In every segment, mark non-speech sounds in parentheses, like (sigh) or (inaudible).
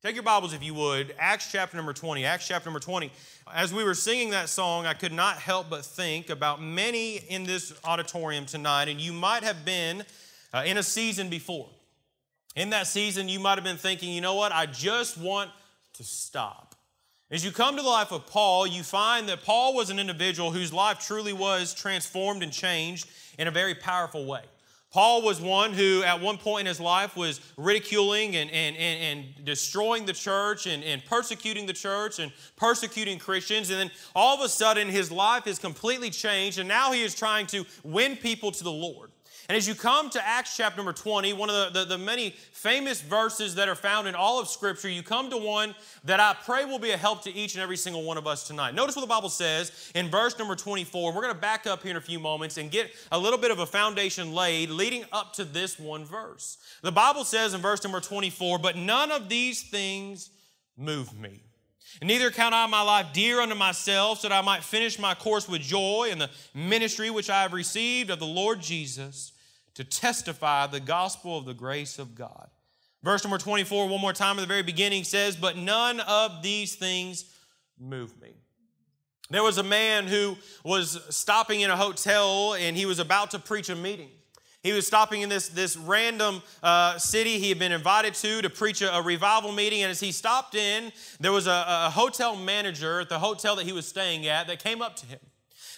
Take your Bibles, if you would, Acts chapter number 20. Acts chapter number 20. As we were singing that song, I could not help but think about many in this auditorium tonight, and you might have been uh, in a season before. In that season, you might have been thinking, you know what, I just want to stop. As you come to the life of Paul, you find that Paul was an individual whose life truly was transformed and changed in a very powerful way. Paul was one who, at one point in his life, was ridiculing and, and, and, and destroying the church and, and persecuting the church and persecuting Christians. And then all of a sudden, his life is completely changed, and now he is trying to win people to the Lord. And as you come to Acts chapter number 20, one of the, the, the, many famous verses that are found in all of Scripture, you come to one that I pray will be a help to each and every single one of us tonight. Notice what the Bible says in verse number 24. We're going to back up here in a few moments and get a little bit of a foundation laid leading up to this one verse. The Bible says in verse number 24, But none of these things move me. Neither count I my life dear unto myself, so that I might finish my course with joy in the ministry which I have received of the Lord Jesus to testify the gospel of the grace of God. Verse number 24, one more time at the very beginning says, But none of these things move me. There was a man who was stopping in a hotel and he was about to preach a meeting. He was stopping in this, this random uh, city he had been invited to to preach a, a, revival meeting. And as he stopped in, there was a, a hotel manager at the hotel that he was staying at that came up to him.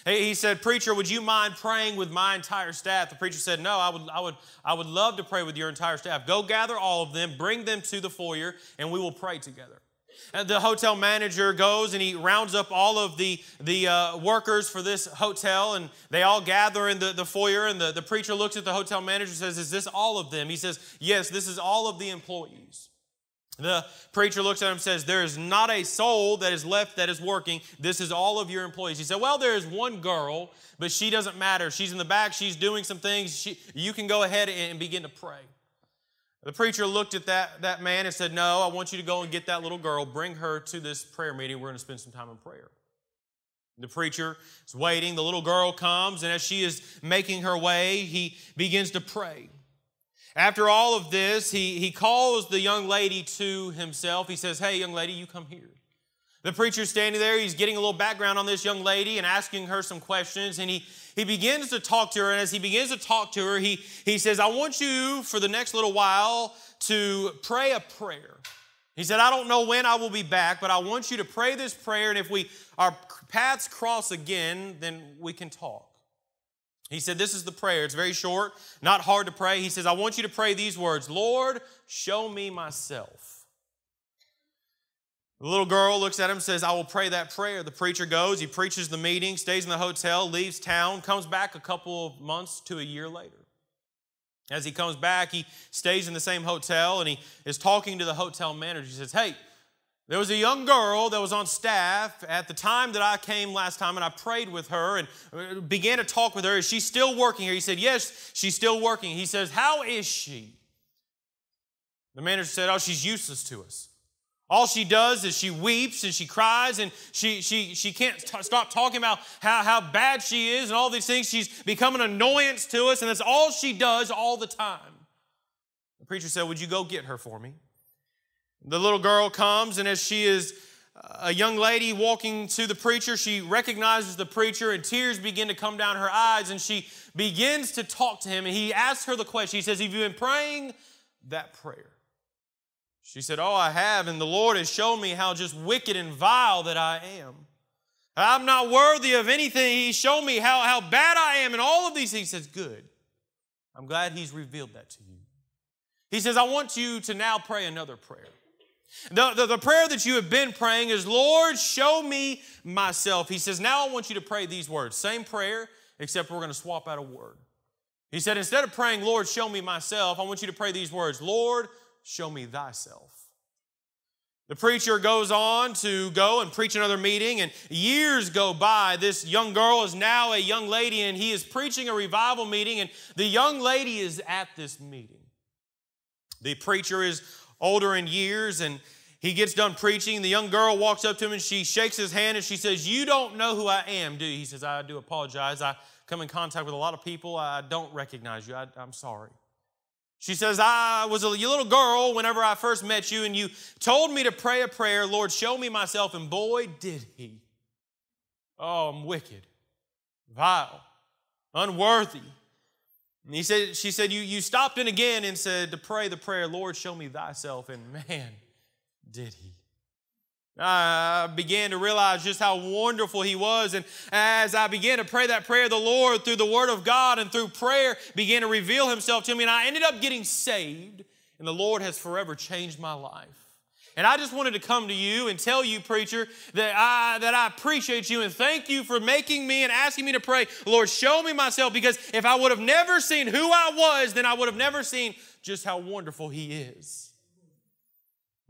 He said, Preacher, would you mind praying with my entire staff? The preacher said, No, I would, I, would, I would love to pray with your entire staff. Go gather all of them, bring them to the foyer, and we will pray together. And the hotel manager goes and he rounds up all of the, the uh, workers for this hotel, and they all gather in the, the foyer. And the, the preacher looks at the hotel manager and says, Is this all of them? He says, Yes, this is all of the employees. The preacher looks at him and says, There is not a soul that is left that is working. This is all of your employees. He said, Well, there is one girl, but she doesn't matter. She's in the back, she's doing some things. She, you can go ahead and begin to pray. The preacher looked at that, that man and said, No, I want you to go and get that little girl, bring her to this prayer meeting. We're going to spend some time in prayer. The preacher is waiting. The little girl comes, and as she is making her way, he begins to pray. After all of this, he, he calls the young lady to himself. He says, Hey, young lady, you come here. The preacher's standing there. He's getting a little background on this young lady and asking her some questions. And he, he begins to talk to her. And as he begins to talk to her, he, he says, I want you for the next little while to pray a prayer. He said, I don't know when I will be back, but I want you to pray this prayer. And if we our paths cross again, then we can talk. He said, This is the prayer. It's very short, not hard to pray. He says, I want you to pray these words Lord, show me myself. The little girl looks at him and says, I will pray that prayer. The preacher goes, he preaches the meeting, stays in the hotel, leaves town, comes back a couple of months to a year later. As he comes back, he stays in the same hotel and he is talking to the hotel manager. He says, Hey, there was a young girl that was on staff at the time that I came last time, and I prayed with her and uh, began to talk with her. Is she still working here? He said, Yes, she's still working. He says, How is she? The manager said, Oh, she's useless to us. All she does is she weeps and she cries and she, she, she can't t- stop talking about how, how bad she is and all these things. She's become an annoyance to us, and that's all she does all the time. The preacher said, Would you go get her for me? The little girl comes, and as she is uh, a young lady walking to the preacher, she recognizes the preacher, and tears begin to come down her eyes, and she begins to talk to him. And he asks her the question. He says, Have you been praying that prayer? She said, Oh, I have, and the Lord has shown me how just wicked and vile that I am. I'm not worthy of anything. He showed me how, how bad I am, and all of these things. He says, Good. I'm glad He's revealed that to you. He says, I want you to now pray another prayer. The, the, the, prayer that you have been praying is, Lord, show me myself. He says, Now I want you to pray these words. Same prayer, except we're going to swap out a word. He said, Instead of praying, Lord, show me myself, I want you to pray these words Lord, show me thyself. The preacher goes on to go and preach another meeting, and years go by. This young girl is now a young lady, and he is preaching a revival meeting, and the young lady is at this meeting. The preacher is older in years, and he gets done preaching. The young girl walks up to him and she shakes his hand and she says, You don't know who I am, do you? He says, I do apologize. I come in contact with a lot of people. I don't recognize you. I, am sorry. She says, I was a little girl whenever I first met you, and you told me to pray a prayer, Lord, show me myself, and boy, did he. Oh, I'm wicked, vile, unworthy. And he said, she said, you, you stopped in again and said to pray the prayer, Lord, show me thyself. And man, did he. I began to realize just how wonderful He was. And as I began to pray that prayer, the Lord, through the Word of God and through prayer, began to reveal Himself to me. And I ended up getting saved. And the Lord has forever changed my life. And I just wanted to come to you and tell you, preacher, that I, that I appreciate you and thank you for making me and asking me to pray, Lord, show me myself. Because if I would have never seen who I was, then I would have never seen just how wonderful He is.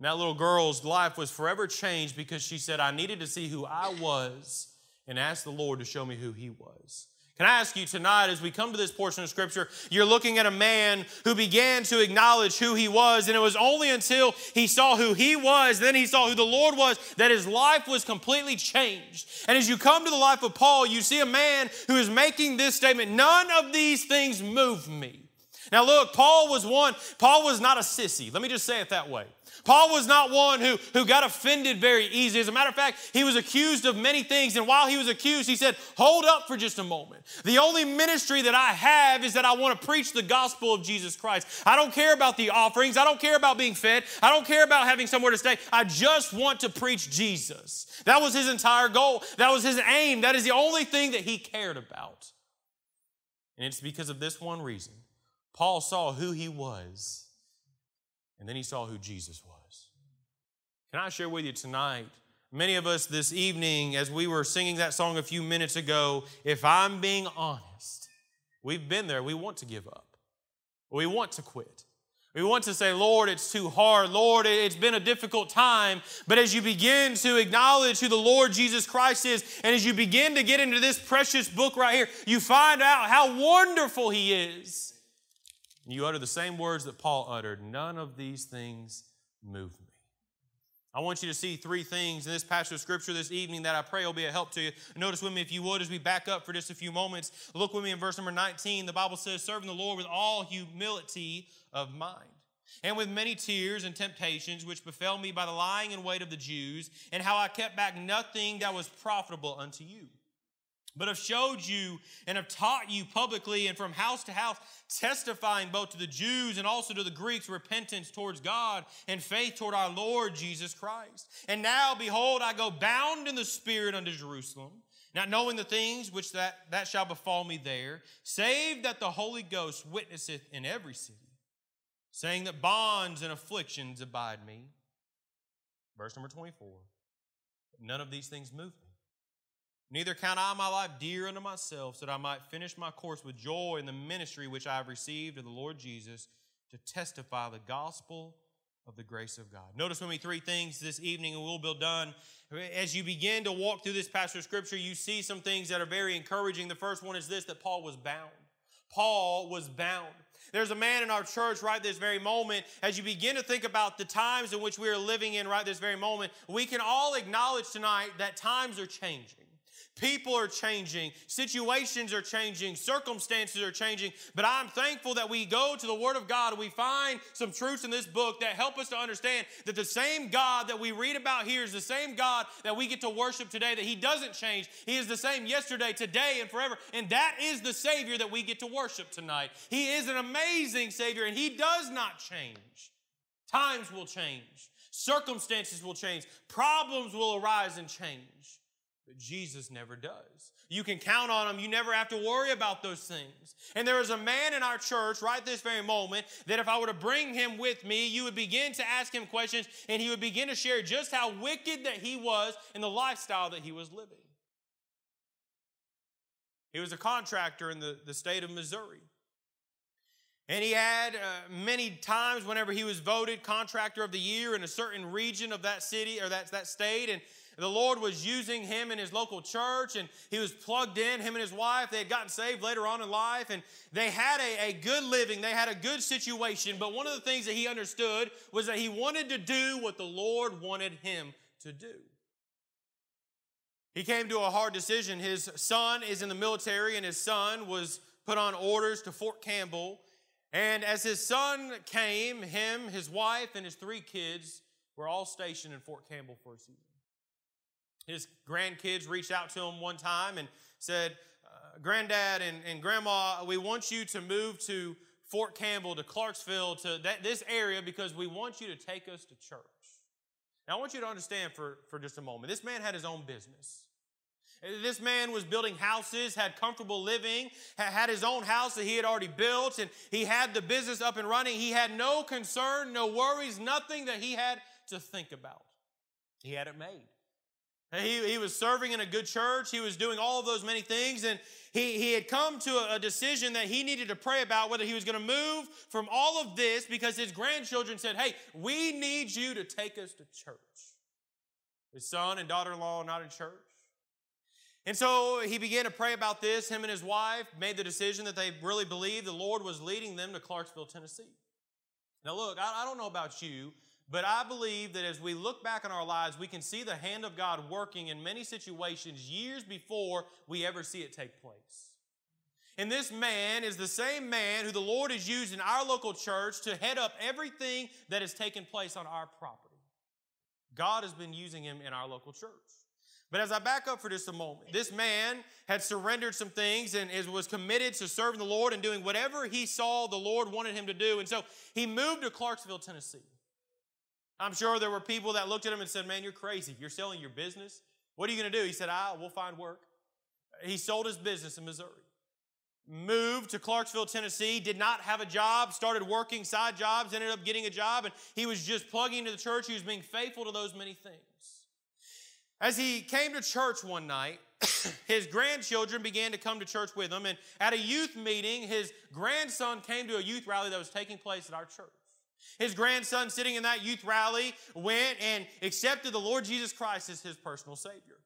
And that little girl's life was forever changed because she said, I needed to see who I was and ask the Lord to show me who He was. Can I ask you tonight, as we come to this portion of Scripture, you're looking at a man who began to acknowledge who he was, and it was only until he saw who he was, then he saw who the Lord was, that his life was completely changed. And as you come to the life of Paul, you see a man who is making this statement None of these things move me. Now, look, Paul was one, Paul was not a sissy. Let me just say it that way. Paul was not one who, who got offended very easy. As a matter of fact, he was accused of many things. And while he was accused, he said, Hold up for just a moment. The only ministry that I have is that I want to preach the gospel of Jesus Christ. I don't care about the offerings. I don't care about being fed. I don't care about having somewhere to stay. I just want to preach Jesus. That was his entire goal. That was his aim. That is the only thing that he cared about. And it's because of this one reason. Paul saw who he was and then he saw who Jesus was. Can I share with you tonight? Many of us this evening, as we were singing that song a few minutes ago, if I'm being honest, we've been there. We want to give up, we want to quit. We want to say, Lord, it's too hard. Lord, it's been a difficult time. But as you begin to acknowledge who the Lord Jesus Christ is, and as you begin to get into this precious book right here, you find out how wonderful He is. You utter the same words that Paul uttered None of these things move me. I want you to see three things in this passage of scripture this evening that I pray will be a help to you. Notice with me, if you would, as we back up for just a few moments. Look with me in verse number 19. The Bible says, Serving the Lord with all humility of mind, and with many tears and temptations which befell me by the lying and wait of the Jews, and how I kept back nothing that was profitable unto you but have showed you and have taught you publicly and from house to house, testifying both to the Jews and also to the Greeks repentance towards God and faith toward our Lord Jesus Christ. And now, behold, I go bound in the Spirit unto Jerusalem, not knowing the things which that, that shall befall me there, save that the Holy Ghost witnesseth in every city, saying that bonds and afflictions abide me. Verse number 24. None of these things move me. Neither count I my life dear unto myself, so that I might finish my course with joy in the ministry which I have received of the Lord Jesus to testify the gospel of the grace of God. Notice with me three things this evening, and we'll be done. As you begin to walk through this passage of scripture, you see some things that are very encouraging. The first one is this that Paul was bound. Paul was bound. There's a man in our church right this very moment. As you begin to think about the times in which we are living in right this very moment, we can all acknowledge tonight that times are changing. People are changing, situations are changing, circumstances are changing. But I'm thankful that we go to the Word of God we find some truths in this book that help us to understand that the same God that we read about here is the same God that we get to worship today, that He doesn't change. He is the same yesterday, today, and forever. And that is the Savior that we get to worship tonight. He is an amazing Savior and He does not change. Times will change, circumstances will change, problems will arise and change. But Jesus never does. You can count on him. You never have to worry about those things. And there is a man in our church right this very moment that if I were to bring him with me, you would begin to ask him questions and he would begin to share just how wicked that he was in the lifestyle that he was living. He was a contractor in the, the state of Missouri. And he had uh, many times whenever he was voted contractor of the year in a certain region of that city or that, that state. And the Lord was using him in his local church and he was plugged in, him and his wife. They had gotten saved later on in life and they had a, a good living. They had a good situation. But one of the things that he understood was that he wanted to do what the Lord wanted him to do. He came to a hard decision. His son is in the military and his son was put on orders to Fort Campbell. And as his son came, him, his wife, and his three kids were all stationed in Fort Campbell for a season. His grandkids reached out to him one time and said, uh, Granddad and, and Grandma, we want you to move to Fort Campbell, to Clarksville, to that, this area because we want you to take us to church. Now, I want you to understand for, for just a moment this man had his own business. This man was building houses, had comfortable living, had his own house that he had already built, and he had the business up and running. He had no concern, no worries, nothing that he had to think about. He had it made. He, he was serving in a good church. He was doing all of those many things. And he, he had come to a, decision that he needed to pray about whether he was going to move from all of this because his grandchildren said, Hey, we need you to take us to church. His son and daughter in law not in church. And so he began to pray about this. Him and his wife made the decision that they really believed the Lord was leading them to Clarksville, Tennessee. Now, look, I, I don't know about you, but I believe that as we look back on our lives, we can see the hand of God working in many situations years before we ever see it take place. And this man is the same man who the Lord has used in our local church to head up everything that has taken place on our property. God has been using him in our local church. But as I back up for just a moment, this man had surrendered some things and was committed to serving the Lord and doing whatever he saw the Lord wanted him to do. And so he moved to Clarksville, Tennessee. I'm sure there were people that looked at him and said, Man, you're crazy. You're selling your business. What are you going to do? He said, Ah, we'll find work. He sold his business in Missouri. Moved to Clarksville, Tennessee, did not have a job, started working side jobs, ended up getting a job, and he was just plugging into the church. He was being faithful to those many things. As he came to church one night, (coughs) his grandchildren began to come to church with him, and at a youth meeting, his grandson came to a youth rally that was taking place at our church. His grandson, sitting in that youth rally, went and accepted the Lord Jesus Christ as his personal Savior.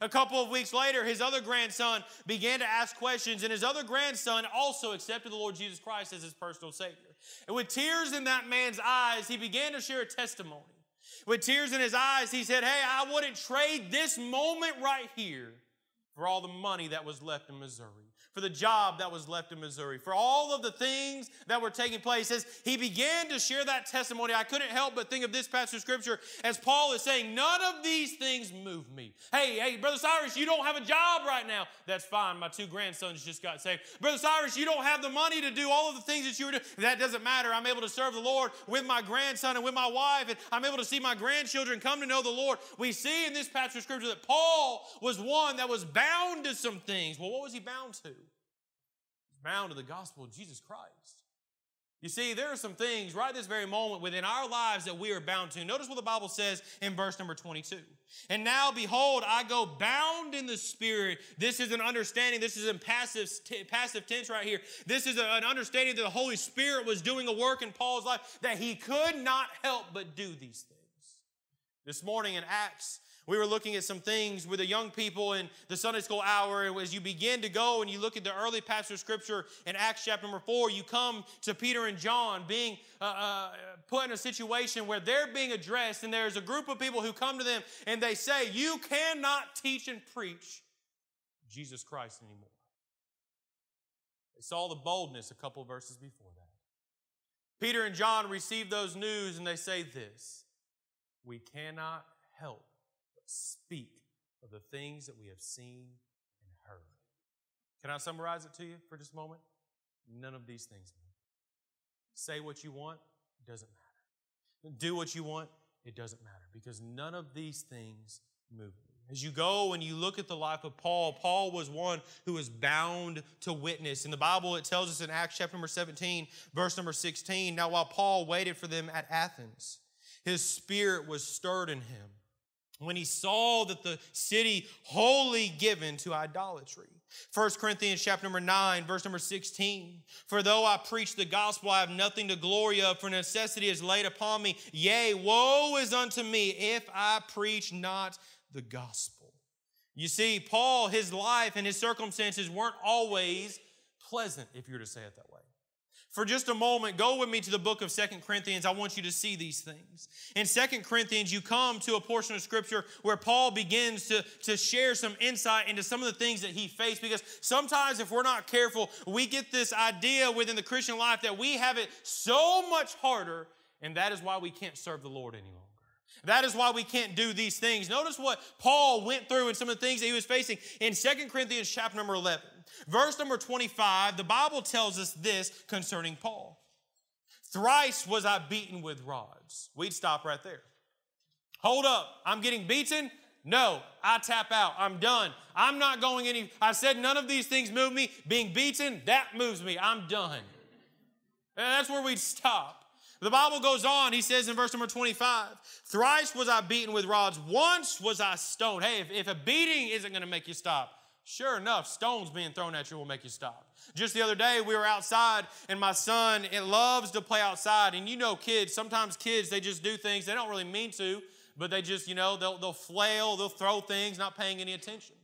A couple of weeks later, his other grandson began to ask questions, and his other grandson also accepted the Lord Jesus Christ as his personal Savior. And with tears in that man's eyes, he began to share a testimony. With tears in his eyes, he said, Hey, I wouldn't trade this moment right here for all the money that was left in Missouri for the job that was left in Missouri, for all of the things that were taking place. As he began to share that testimony, I couldn't help but think of this passage of scripture as Paul is saying, None of these things move me. Hey, hey, Brother Cyrus, you don't have a job right now. That's fine. My two grandsons just got saved. Brother Cyrus, you don't have the money to do all of the things that you were doing. That doesn't matter. I'm able to serve the Lord with my grandson and with my wife, and I'm able to see my grandchildren come to know the Lord. We see in this passage of scripture that Paul was one that was bound to some things. Well, what was he bound to? Bound to the gospel of Jesus Christ. You see, there are some things right this very moment within our lives that we are bound to. Notice what the Bible says in verse number 22. And now, behold, I go bound in the Spirit. This is an understanding. This is in passive, passive tense right here. This is an understanding that the Holy Spirit was doing a work in Paul's life that he could not help but do these things. This morning in Acts we were looking at some things with the young people in the Sunday school hour. And as you begin to go and you look at the early passage of scripture in Acts chapter number four, you come to Peter and John being uh, uh, put in a situation where they're being addressed, and there's a group of people who come to them and they say, You cannot teach and preach Jesus Christ anymore. They saw the boldness a couple verses before that. Peter and John receive those news and they say this We cannot help speak of the things that we have seen and heard. Can I summarize it to you for just a moment? None of these things Say what you want, it doesn't matter. Do what you want, it doesn't matter because none of these things move me. As you go and you look at the life of Paul, Paul was one who was bound to witness. In the Bible, it tells us in Acts chapter number 17, verse number 16 Now, while Paul waited for them at Athens, his spirit was stirred in him when he saw that the city wholly given to idolatry. 1 Corinthians chapter number 9, verse number 16. For though I preach the gospel, I have nothing to glory of, for necessity is laid upon me. Yea, woe is unto me if I preach not the gospel. You see, Paul, his life and his circumstances weren't always pleasant, if you were to say it that way. For just a moment, go with me to the book of Second Corinthians. I want you to see these things. In Second Corinthians, you come to a portion of scripture where Paul begins to, to share some insight into some of the things that he faced. Because sometimes, if we're not careful, we get this idea within the Christian life that we have it so much harder, and that is why we can't serve the Lord any longer. That is why we can't do these things. Notice what Paul went through and some of the things that he was facing in Second Corinthians chapter number 11. Verse number 25, the Bible tells us this concerning Paul. Thrice was I beaten with rods. We'd stop right there. Hold up, I'm getting beaten? No, I tap out. I'm done. I'm not going any. I said none of these things move me. Being beaten, that moves me. I'm done. And that's where we'd stop. The Bible goes on, he says in verse number 25, thrice was I beaten with rods, once was I stoned. Hey, if, if a beating isn't going to make you stop, Sure enough, stones being thrown at you will make you stop. Just the other day, we were outside, and my son it loves to play outside. And you know, kids, sometimes kids, they just do things they don't really mean to, but they just, you know, they'll, they'll flail, they'll throw things, not paying any attention.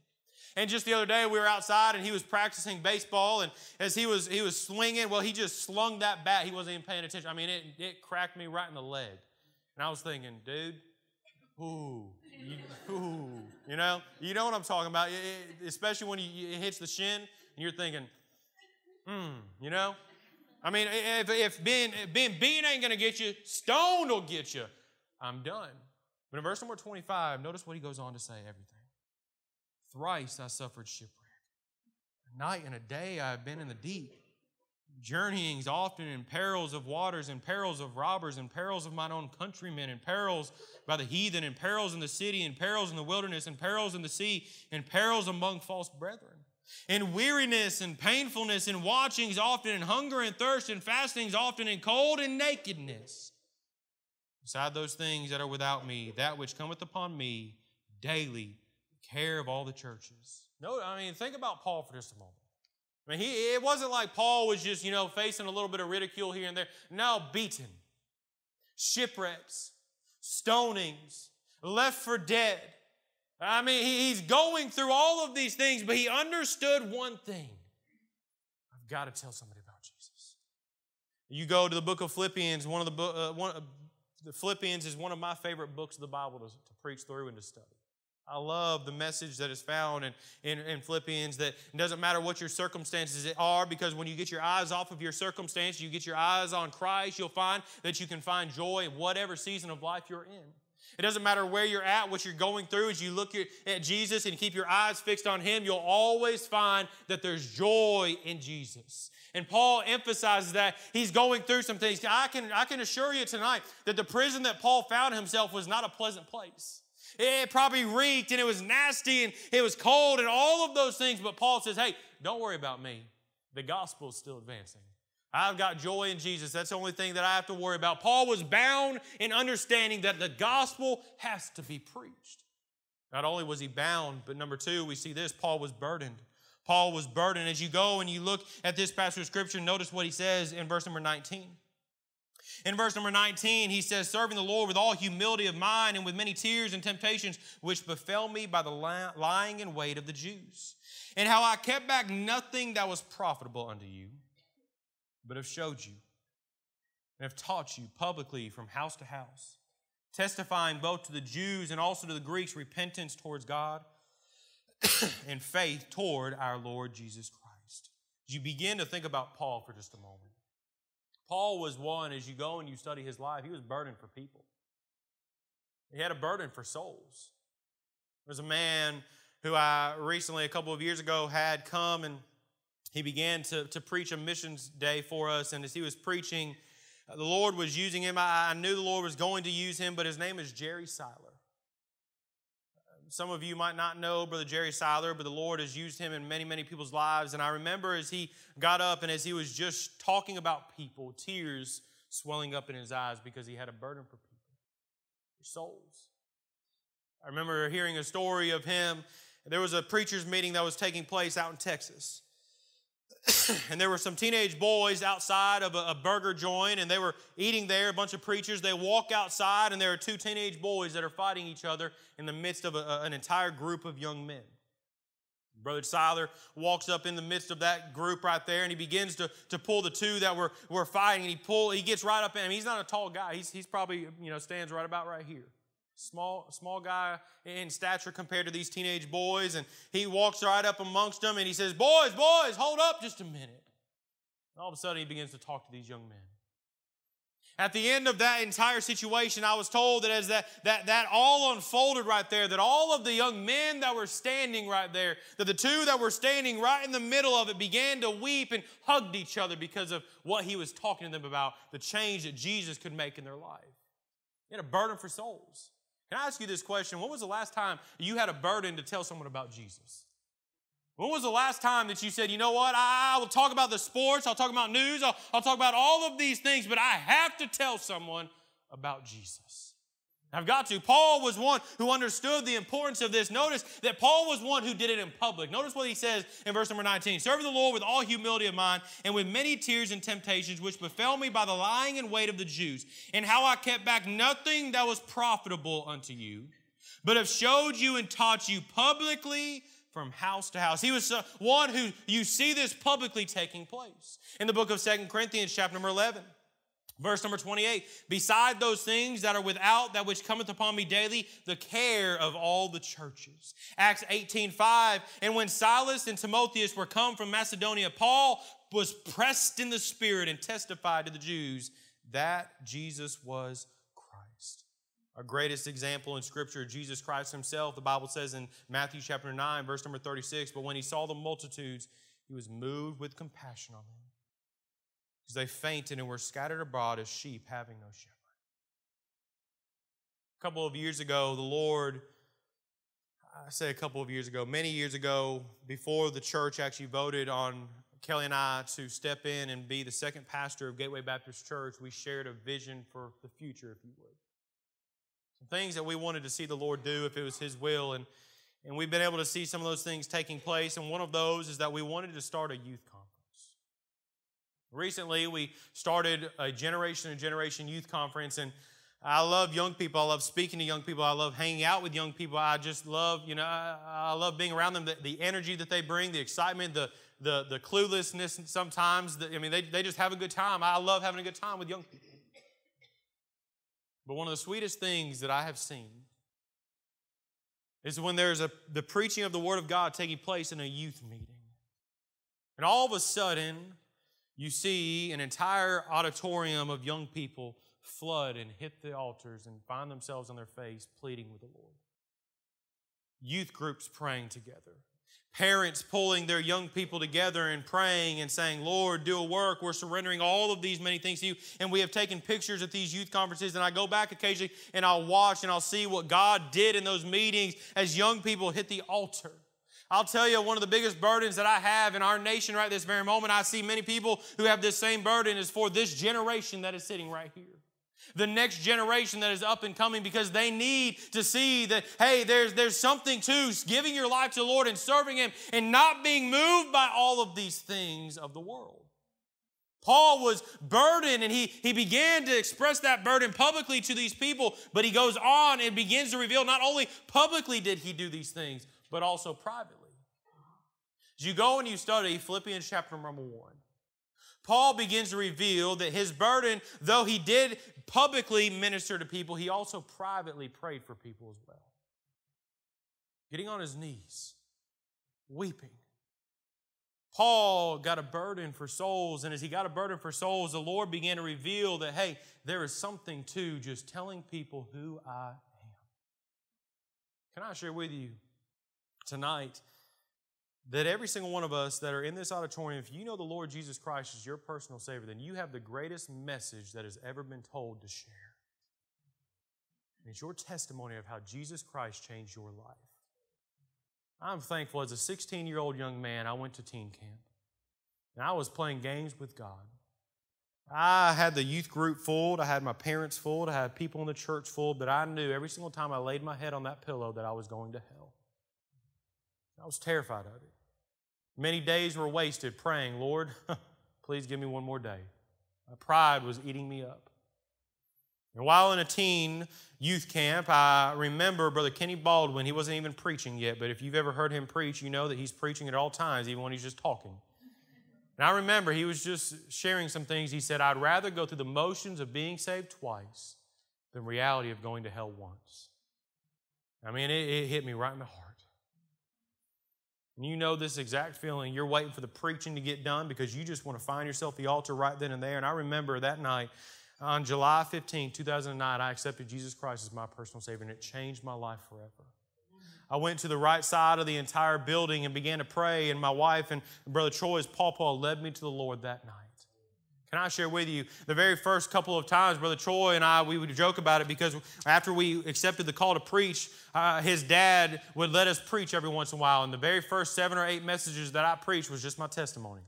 And just the other day, we were outside, and he was practicing baseball. And as he was he was swinging, well, he just slung that bat. He wasn't even paying attention. I mean, it, it cracked me right in the leg. And I was thinking, dude, ooh, you, ooh, you know, you know what I'm talking about, it, especially when you, it hits the shin and you're thinking, hmm, you know. I mean, if, if being, being beaten ain't gonna get you, stoned will get you. I'm done. But in verse number 25, notice what he goes on to say everything. Thrice I suffered shipwreck. A night and a day I have been in the deep journeyings often in perils of waters and perils of robbers and perils of mine own countrymen and perils by the heathen and perils in the city and perils in the wilderness and perils in the sea and perils among false brethren. And weariness and painfulness and watchings often and hunger and thirst and fastings often and cold and nakedness. Beside those things that are without me that which cometh upon me daily care of all the churches. No i mean think about paul for just a moment I mean, he, it wasn't like Paul was just, you know, facing a little bit of ridicule here and there. No, beaten, shipwrecks, stonings, left for dead. I mean, he's going through all of these things, but he understood one thing I've got to tell somebody about Jesus. You go to the book of Philippians, one of the, uh, one, uh, the Philippians is one of my favorite books of the Bible to, to preach through and to study. I love the message that is found in, in, in, Philippians that it doesn't matter what your circumstances are, because when you get your eyes off of your circumstance, you get your eyes on Christ, you'll find that you can find joy in whatever season of life you're in. It doesn't matter where you're at, what you're going through, as you look at Jesus and keep your eyes fixed on Him, you'll always find that there's joy in Jesus. And Paul emphasizes that he's going through some things. I can, I can assure you tonight that the prison that Paul found himself was not a pleasant place. It probably reeked and it was nasty and it was cold and all of those things. But Paul says, hey, don't worry about me. The gospel is still advancing. I've got joy in Jesus. That's the only thing that I have to worry about. Paul was bound in understanding that the gospel has to be preached. Not only was he bound, but number two, we see this Paul was burdened. Paul was burdened. As you go and you look at this passage of scripture, notice what he says in verse number 19. In verse number 19, he says, Serving the Lord with all humility of mind and with many tears and temptations, which befell me by the lying in wait of the Jews, and how I kept back nothing that was profitable unto you, but have showed you and have taught you publicly from house to house, testifying both to the Jews and also to the Greeks repentance towards God (coughs) and faith toward our Lord Jesus Christ. As you begin to think about Paul for just a moment, Paul was one, as you go and you study his life, he was burdened for people. He had a burden for souls. There's a man who I recently, a couple of years ago, had come and he began to, to preach a missions day for us. And as he was preaching, the Lord was using him. I, I knew the Lord was going to use him, but his name is Jerry Seiler. Some of you might not know Brother Jerry Seiler, but the Lord has used him in many, many people's lives. And I remember as he got up and as he was just talking about people, tears swelling up in his eyes because he had a burden for people, for souls. I remember hearing a story of him there was a preacher's meeting that was taking place out in Texas. (coughs) and there were some teenage boys outside of a, a, burger joint, and they were eating there. A bunch of preachers. They walk outside, and there are two teenage boys that are fighting each other in the midst of a, an entire group of young men. Brother Siler walks up in the midst of that group right there, and he begins to, to pull the two that were, were fighting. And he pull, he gets right up in him. He's not a tall guy. He's, he's probably you know stands right about right here. Small, small guy in stature compared to these teenage boys. And he walks right up amongst them and he says, Boys, boys, hold up just a minute. And all of a sudden, he begins to talk to these young men. At the end of that entire situation, I was told that as that, that, that all unfolded right there, that all of the young men that were standing right there, that the two that were standing right in the middle of it began to weep and hugged each other because of what he was talking to them about, the change that Jesus could make in their life. He had a burden for souls. Can I ask you this question? When was the last time you had a burden to tell someone about Jesus? When was the last time that you said, you know what, I, will talk about the sports, I'll talk about news, I'll, I'll talk about all of these things, but I have to tell someone about Jesus? I've got to. Paul was one who understood the importance of this. Notice that Paul was one who did it in public. Notice what he says in verse number 19 Serve the Lord with all humility of mind and with many tears and temptations, which befell me by the lying and wait of the Jews, and how I kept back nothing that was profitable unto you, but have showed you and taught you publicly from house to house. He was uh, one who you see this publicly taking place. In the book of Second Corinthians, chapter number 11. Verse number 28 Beside those things that are without, that which cometh upon me daily, the care of all the churches. Acts 18 5. And when Silas and Timotheus were come from Macedonia, Paul was pressed in the spirit and testified to the Jews that Jesus was Christ. Our greatest example in Scripture, Jesus Christ Himself. The Bible says in Matthew chapter 9, verse number 36, But when He saw the multitudes, He was moved with compassion on them because they fainted and were scattered abroad as sheep having no shepherd. A couple of years ago, the Lord, I say a couple of years ago, many years ago, before the church actually voted on Kelly and I to step in and be the second pastor of Gateway Baptist Church, we shared a vision for the future, if you would. Some things that we wanted to see the Lord do if it was His will. And, and we've been able to see some of those things taking place. And one of those is that we wanted to start a youth. Recently, we started a Generation and Generation Youth Conference, and I love young people. I love speaking to young people. I love hanging out with young people. I just love, you know, I, I love being around them. The, the, energy that they bring, the excitement, the the, the cluelessness sometimes. The, I mean, they, they just have a good time. I love having a good time with young people. But one of the sweetest things that I have seen is when there's a, the preaching of the Word of God taking place in a youth meeting. And all of a sudden, you see an entire auditorium of young people flood and hit the altars and find themselves on their face pleading with the Lord. Youth groups praying together. Parents pulling their young people together and praying and saying, Lord, do a work. We're surrendering all of these many things to you. And we have taken pictures at these youth conferences, and I go back occasionally and I'll watch and I'll see what God did in those meetings as young people hit the altar. I'll tell you, one of the biggest burdens that I have in our nation right this very moment, I see many people who have this same burden is for this generation that is sitting right here. The next generation that is up and coming because they need to see that, hey, there's, there's something to giving your life to the Lord and serving Him and not being moved by all of these things of the world. Paul was burdened and he, he began to express that burden publicly to these people, but he goes on and begins to reveal not only publicly did he do these things, but also privately. As you go and you study Philippians chapter number one, Paul begins to reveal that his burden, though he did publicly minister to people, he also privately prayed for people as well. Getting on his knees, weeping. Paul got a burden for souls, and as he got a burden for souls, the Lord began to reveal that, hey, there is something to just telling people who I am. Can I share with you tonight that every single one of us that are in this auditorium, if you know the Lord Jesus Christ is your personal Savior, then you have the greatest message that has ever been told to share. And it's your testimony of how Jesus Christ changed your life. I'm thankful as a 16 year old young man, I went to teen camp. And I was playing games with God. I had the youth group full, I had my parents full, I had people in the church full, but I knew every single time I laid my head on that pillow that I was going to hell. I was terrified of it. Many days were wasted praying, Lord, (laughs) please give me one more day. My pride was eating me up. And while in a teen youth camp, I remember Brother Kenny Baldwin. He wasn't even preaching yet, but if you've ever heard him preach, you know that he's preaching at all times, even when he's just talking. And I remember he was just sharing some things. He said, I'd rather go through the motions of being saved twice than reality of going to hell once. I mean, it, it hit me right in the heart. And you know this exact feeling. You're waiting for the preaching to get done because you just want to find yourself the altar right then and there. And I remember that night, on July 15, 2009, I accepted Jesus Christ as my personal Savior, and it changed my life forever. I went to the right side of the entire building and began to pray, and my wife and Brother Troy's pawpaw led me to the Lord that night. Can I share with you the very first couple of times, Brother Troy and I, we would joke about it because after we accepted the call to preach, uh, his dad would let us preach every once in a while. And the very first seven or eight messages that I preached was just my testimony.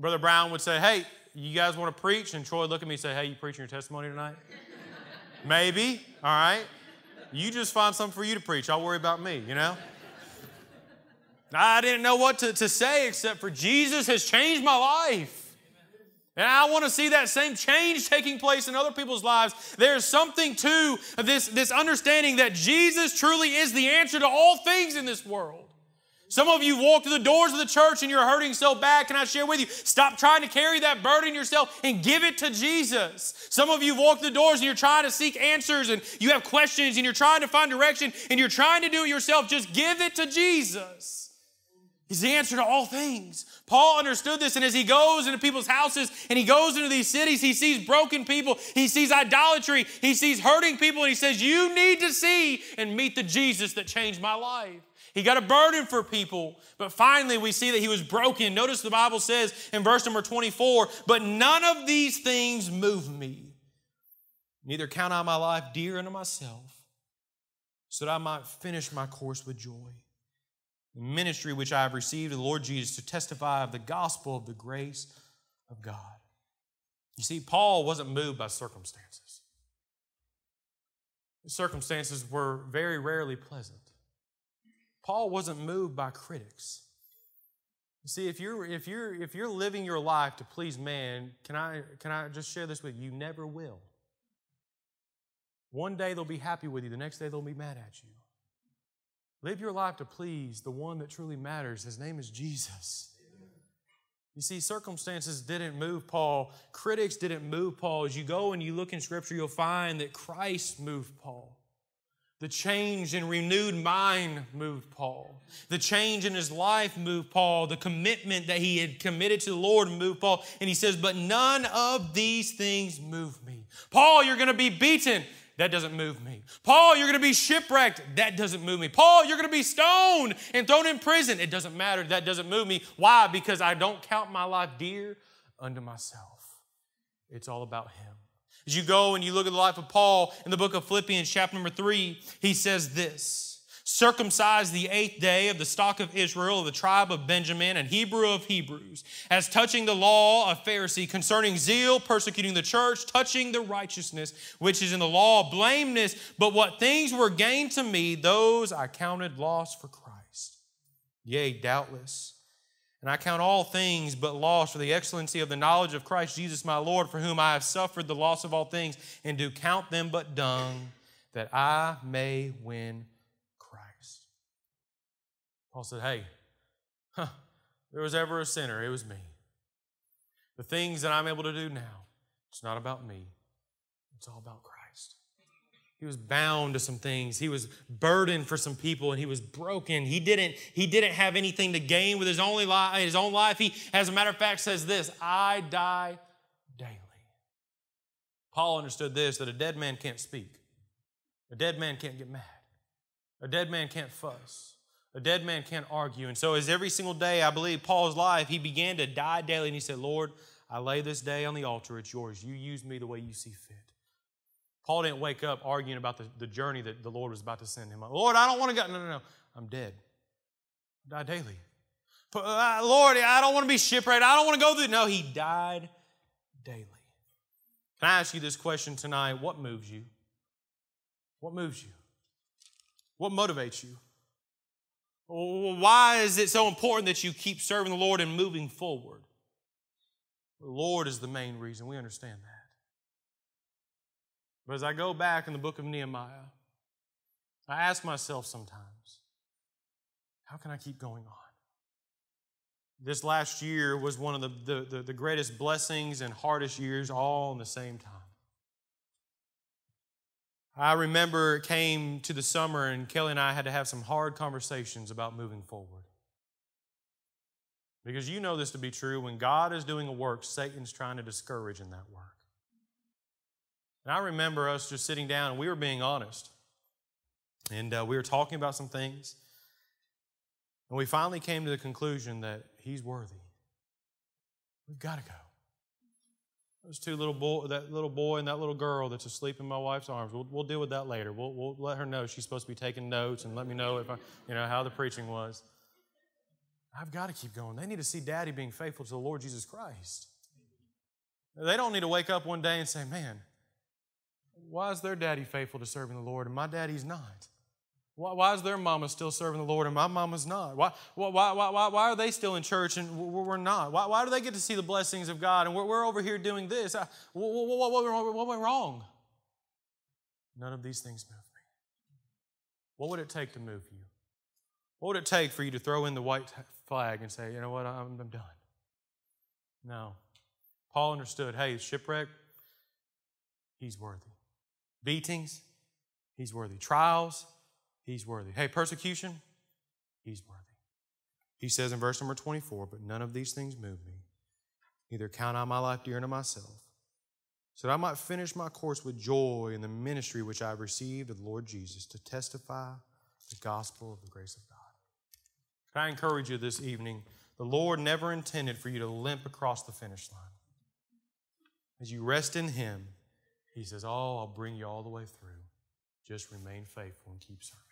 Brother Brown would say, Hey, you guys want to preach? And Troy would look at me and say, Hey, you preaching your testimony tonight? (laughs) Maybe, all right. You just find something for you to preach. I'll worry about me, you know? (laughs) I didn't know what to, to say except for Jesus has changed my life. And I want to see that same change taking place in other people's lives. There's something to this, this understanding that Jesus truly is the answer to all things in this world. Some of you walk through the doors of the church and you're hurting so bad. Can I share with you? Stop trying to carry that burden yourself and give it to Jesus. Some of you walk through the doors and you're trying to seek answers and you have questions and you're trying to find direction and you're trying to do it yourself. Just give it to Jesus. He's the answer to all things. Paul understood this, and as he goes into people's houses and he goes into these cities, he sees broken people, he sees idolatry, he sees hurting people, and he says, You need to see and meet the Jesus that changed my life. He got a burden for people, but finally we see that he was broken. Notice the Bible says in verse number 24, but none of these things move me. Neither count I my life dear unto myself, so that I might finish my course with joy. The ministry which I have received of the Lord Jesus to testify of the gospel of the grace of God. You see, Paul wasn't moved by circumstances. The circumstances were very rarely pleasant. Paul wasn't moved by critics. You see, if you're if you're if you're living your life to please man, can I can I just share this with you? You never will. One day they'll be happy with you, the next day they'll be mad at you. Live your life to please the one that truly matters. His name is Jesus. You see, circumstances didn't move Paul. Critics didn't move Paul. As you go and you look in Scripture, you'll find that Christ moved Paul. The change in renewed mind moved Paul. The change in his life moved Paul. The commitment that he had committed to the Lord moved Paul. And he says, But none of these things move me. Paul, you're going to be beaten. That doesn't move me. Paul, you're going to be shipwrecked. That doesn't move me. Paul, you're going to be stoned and thrown in prison. It doesn't matter. That doesn't move me. Why? Because I don't count my life dear unto myself. It's all about him. As you go and you look at the life of Paul in the book of Philippians, chapter number three, he says this circumcised the eighth day of the stock of Israel, of the tribe of Benjamin, and Hebrew of Hebrews, as touching the law of Pharisee, concerning zeal, persecuting the church, touching the righteousness which is in the law, blameless, but what things were gained to me, those I counted loss for Christ. Yea, doubtless. And I count all things but loss for the excellency of the knowledge of Christ Jesus my Lord, for whom I have suffered the loss of all things, and do count them but dung, that I may win. Paul said, Hey, huh, there was ever a sinner, it was me. The things that I'm able to do now, it's not about me, it's all about Christ. He was bound to some things. He was burdened for some people and he was broken. He didn't, he didn't have anything to gain with his, only life, his own life. He, as a matter of fact, says this I die daily. Paul understood this that a dead man can't speak, a dead man can't get mad, a dead man can't fuss. A dead man can't argue. And so, as every single day, I believe Paul's life, he began to die daily. And he said, Lord, I lay this day on the altar. It's yours. You use me the way you see fit. Paul didn't wake up arguing about the, the journey that the Lord was about to send him. Lord, I don't want to go. No, no, no. I'm dead. I die daily. Uh, Lord, I don't want to be shipwrecked. I don't want to go through. No, he died daily. Can I ask you this question tonight? What moves you? What moves you? What motivates you? Why is it so important that you keep serving the Lord and moving forward? The Lord is the main reason. We understand that. But as I go back in the book of Nehemiah, I ask myself sometimes, how can I keep going on? This last year was one of the, the, the, greatest blessings and hardest years all in the same time. I remember it came to the summer, and Kelly and I had to have some hard conversations about moving forward. Because you know this to be true. When God is doing a work, Satan's trying to discourage in that work. And I remember us just sitting down and we were being honest. And uh, we were talking about some things. And we finally came to the conclusion that he's worthy. We've got to go. Those two little boy, that little boy and that little girl that's asleep in my wife's arms. We'll, we'll deal with that later. We'll, we'll let her know she's supposed to be taking notes and let me know if I, you know how the preaching was. I've got to keep going. They need to see Daddy being faithful to the Lord Jesus Christ. They don't need to wake up one day and say, "Man, why is their daddy faithful to serving the Lord and my daddy's not?" Why, why, is their mama still serving the Lord and my mama's not? Why, why, why, why, why are they still in church and we're not? Why, why do they get to see the blessings of God and we're, we're over here doing this? What, what, what, what went wrong? None of these things move me. What would it take to move you? What would it take for you to throw in the white flag and say, you know what, I'm, I'm done? No. Paul understood hey, shipwreck, he's worthy. Beatings, he's worthy. Trials, He's worthy. Hey, persecution, he's worthy. He says in verse number 24, but none of these things move me. Neither count I my life dear unto myself, so that I might finish my course with joy in the ministry which I have received of the Lord Jesus to testify the gospel of the grace of God. Can I encourage you this evening? The Lord never intended for you to limp across the finish line. As you rest in Him, He says, Oh, I'll bring you all the way through. Just remain faithful and keep serving.